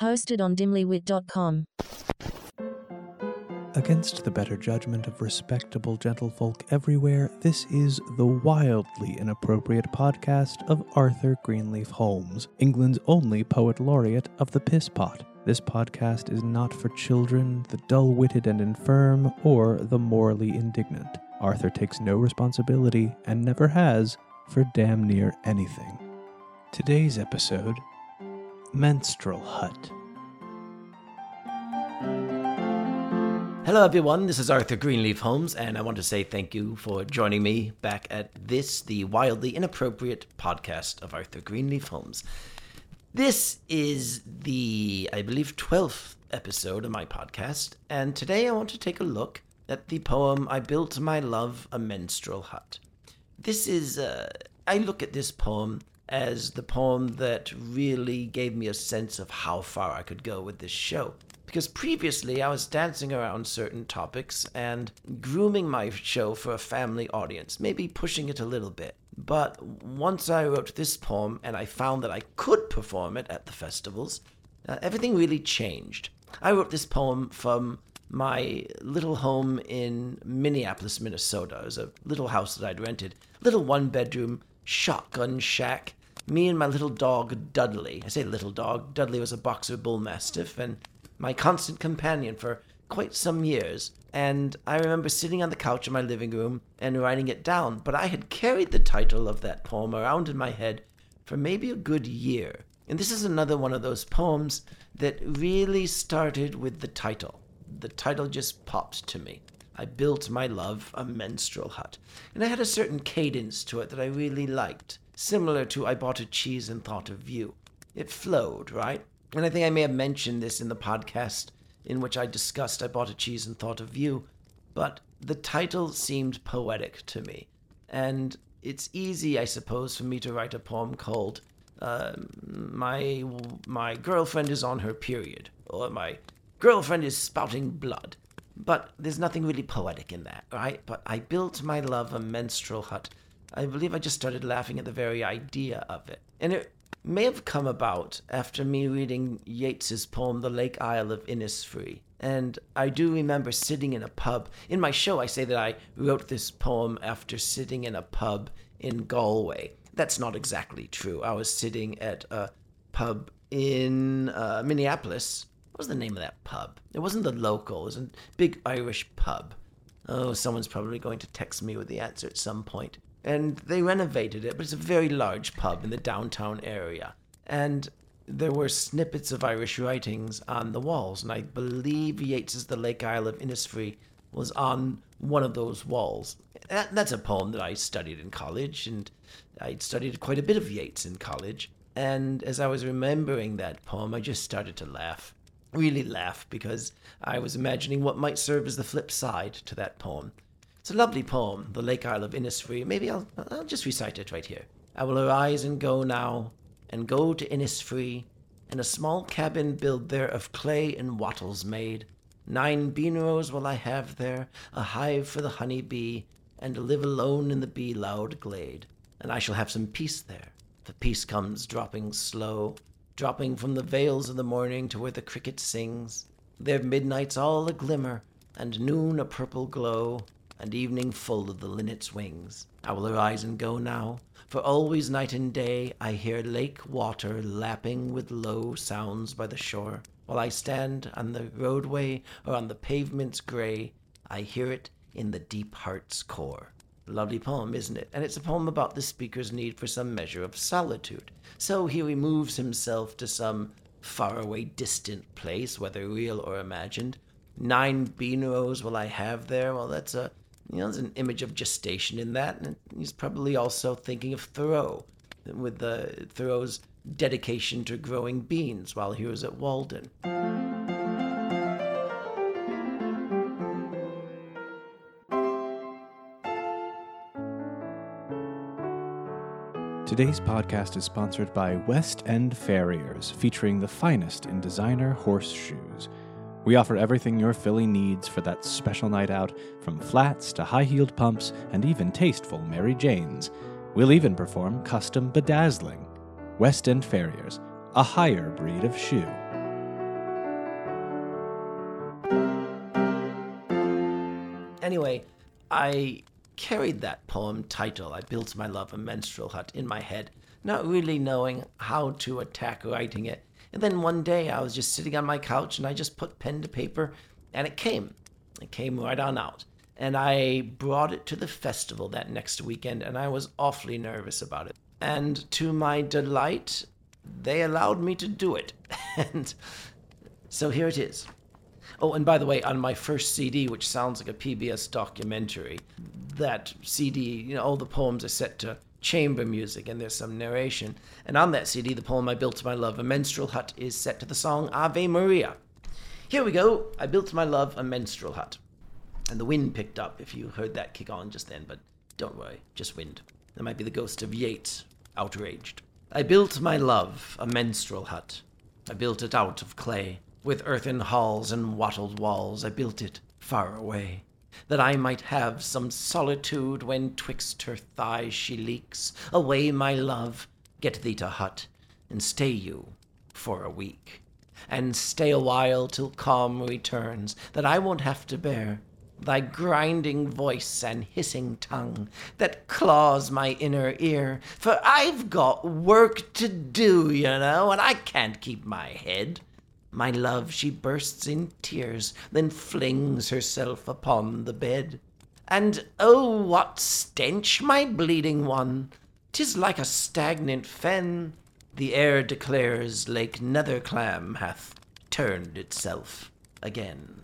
Hosted on dimlywit.com. Against the better judgment of respectable gentlefolk everywhere, this is the wildly inappropriate podcast of Arthur Greenleaf Holmes, England's only poet laureate of the piss pot. This podcast is not for children, the dull witted and infirm, or the morally indignant. Arthur takes no responsibility, and never has, for damn near anything. Today's episode Menstrual Hut. Hello, everyone. This is Arthur Greenleaf Holmes, and I want to say thank you for joining me back at this, the wildly inappropriate podcast of Arthur Greenleaf Holmes. This is the, I believe, 12th episode of my podcast, and today I want to take a look at the poem I Built My Love a Menstrual Hut. This is, uh, I look at this poem as the poem that really gave me a sense of how far I could go with this show. Because previously I was dancing around certain topics and grooming my show for a family audience, maybe pushing it a little bit. But once I wrote this poem and I found that I could perform it at the festivals, uh, everything really changed. I wrote this poem from my little home in Minneapolis, Minnesota. It was a little house that I'd rented, little one bedroom shotgun shack. Me and my little dog Dudley. I say little dog. Dudley was a boxer bull mastiff and my constant companion for quite some years. And I remember sitting on the couch in my living room and writing it down. But I had carried the title of that poem around in my head for maybe a good year. And this is another one of those poems that really started with the title. The title just popped to me. I built my love a menstrual hut. And I had a certain cadence to it that I really liked, similar to I bought a cheese and thought of you. It flowed, right? And I think I may have mentioned this in the podcast in which I discussed I bought a cheese and thought of you, but the title seemed poetic to me. And it's easy, I suppose, for me to write a poem called uh, "My My Girlfriend is on her period" or "My Girlfriend is spouting blood." But there's nothing really poetic in that, right? But I built my love a menstrual hut. I believe I just started laughing at the very idea of it. And it may have come about after me reading Yeats's poem The Lake Isle of Innisfree. And I do remember sitting in a pub. In my show, I say that I wrote this poem after sitting in a pub in Galway. That's not exactly true. I was sitting at a pub in uh, Minneapolis. What was the name of that pub? It wasn't the local, it was a big Irish pub. Oh, someone's probably going to text me with the answer at some point. and they renovated it, but it's a very large pub in the downtown area. And there were snippets of Irish writings on the walls, and I believe Yeats's The Lake Isle of Innisfree was on one of those walls. That, that's a poem that I studied in college, and I studied quite a bit of Yeats in college. And as I was remembering that poem, I just started to laugh. Really laugh, because I was imagining what might serve as the flip side to that poem. It's a lovely poem, The Lake Isle of Innisfree. Maybe I'll, I'll just recite it right here. I will arise and go now, and go to Innisfree, and a small cabin build there of clay and wattles made. Nine bean rows will I have there, a hive for the honey bee, and live alone in the bee loud glade. And I shall have some peace there. The peace comes dropping slow, dropping from the veils of the morning to where the cricket sings. There midnight's all a glimmer, and noon a purple glow, and evening full of the linnet's wings. I will arise and go now, for always night and day I hear lake water lapping with low sounds by the shore. While I stand on the roadway or on the pavement's gray, I hear it in the deep heart's core. Lovely poem, isn't it? And it's a poem about the speaker's need for some measure of solitude. So he removes himself to some faraway, distant place, whether real or imagined. Nine bean rows will I have there? Well, that's a you know, there's an image of gestation in that, and he's probably also thinking of Thoreau, with the Thoreau's dedication to growing beans while he was at Walden. Today's podcast is sponsored by West End Farriers, featuring the finest in designer horseshoes. We offer everything your filly needs for that special night out, from flats to high heeled pumps and even tasteful Mary Janes. We'll even perform custom bedazzling. West End Farriers, a higher breed of shoe. Anyway, I carried that poem title, I Built My Love a Menstrual Hut, in my head, not really knowing how to attack writing it. And then one day I was just sitting on my couch and I just put pen to paper and it came. It came right on out. And I brought it to the festival that next weekend and I was awfully nervous about it. And to my delight, they allowed me to do it. and so here it is. Oh, and by the way, on my first CD, which sounds like a PBS documentary, that CD, you know, all the poems are set to chamber music and there's some narration. And on that CD, the poem I Built My Love, A Menstrual Hut, is set to the song Ave Maria. Here we go. I Built My Love, A Menstrual Hut. And the wind picked up if you heard that kick on just then, but don't worry, just wind. That might be the ghost of Yeats, outraged. I built my love a menstrual hut. I built it out of clay. With earthen halls and wattled walls, I built it far away, that I might have some solitude when twixt her thighs she leaks. Away, my love, get thee to hut, and stay you for a week. And stay a while till calm returns, that I won't have to bear thy grinding voice and hissing tongue that claws my inner ear. For I've got work to do, you know, and I can't keep my head. My love, she bursts in tears, then flings herself upon the bed. And oh, what stench, my bleeding one! Tis like a stagnant fen. The air declares Lake Netherclam hath turned itself again.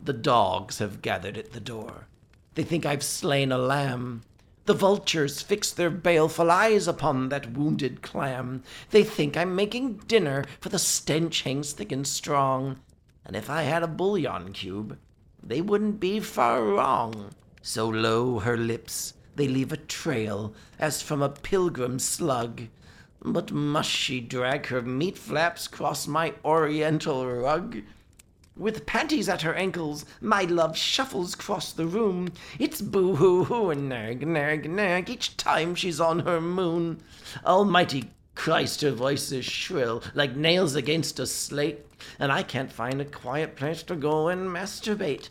The dogs have gathered at the door. They think I've slain a lamb. The vultures fix their baleful eyes upon that wounded clam. They think I'm making dinner, for the stench hangs thick and strong. And if I had a bouillon cube, they wouldn't be far wrong. So low her lips, they leave a trail, as from a pilgrim slug. But must she drag her meat flaps cross my oriental rug? With panties at her ankles, my love shuffles across the room. It's boo hoo hoo and nag, nag, nag each time she's on her moon. Almighty Christ, her voice is shrill, like nails against a slate, and I can't find a quiet place to go and masturbate.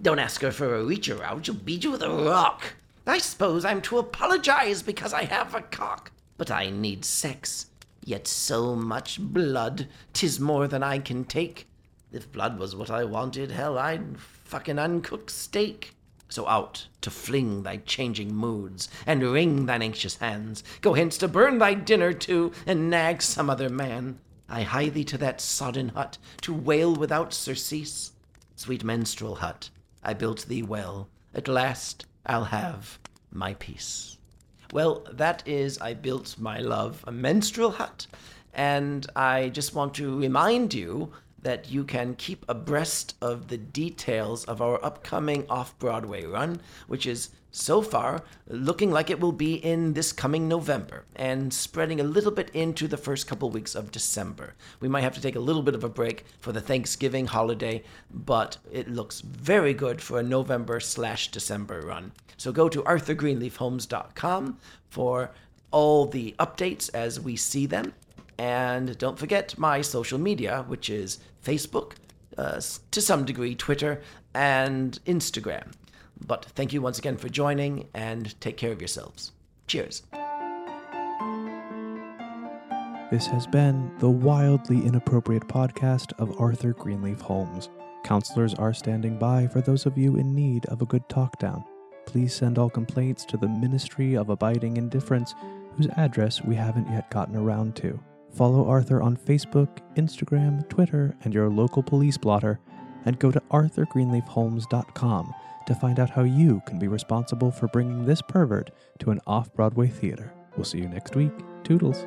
Don't ask her for a reacher out, she'll beat you with a rock. I suppose I'm to apologize because I have a cock, but I need sex. Yet so much blood, 'tis more than I can take. If blood was what I wanted, hell, I'd fucking uncooked steak. So out to fling thy changing moods, and wring thine anxious hands. Go hence to burn thy dinner too, and nag some other man. I hie thee to that sodden hut, to wail without surcease. Sweet menstrual hut, I built thee well. At last I'll have my peace. Well, that is I Built My Love, a menstrual hut. And I just want to remind you that you can keep abreast of the details of our upcoming off Broadway run, which is so far looking like it will be in this coming November and spreading a little bit into the first couple weeks of December. We might have to take a little bit of a break for the Thanksgiving holiday, but it looks very good for a November slash December run. So go to arthurgreenleafholmes.com for all the updates as we see them. And don't forget my social media, which is Facebook, uh, to some degree, Twitter, and Instagram. But thank you once again for joining and take care of yourselves. Cheers. This has been the wildly inappropriate podcast of Arthur Greenleaf Holmes. Counselors are standing by for those of you in need of a good talk down. Please send all complaints to the Ministry of Abiding Indifference, whose address we haven't yet gotten around to. Follow Arthur on Facebook, Instagram, Twitter, and your local police blotter, and go to arthurgreenleafholmes.com to find out how you can be responsible for bringing this pervert to an off Broadway theater. We'll see you next week. Toodles.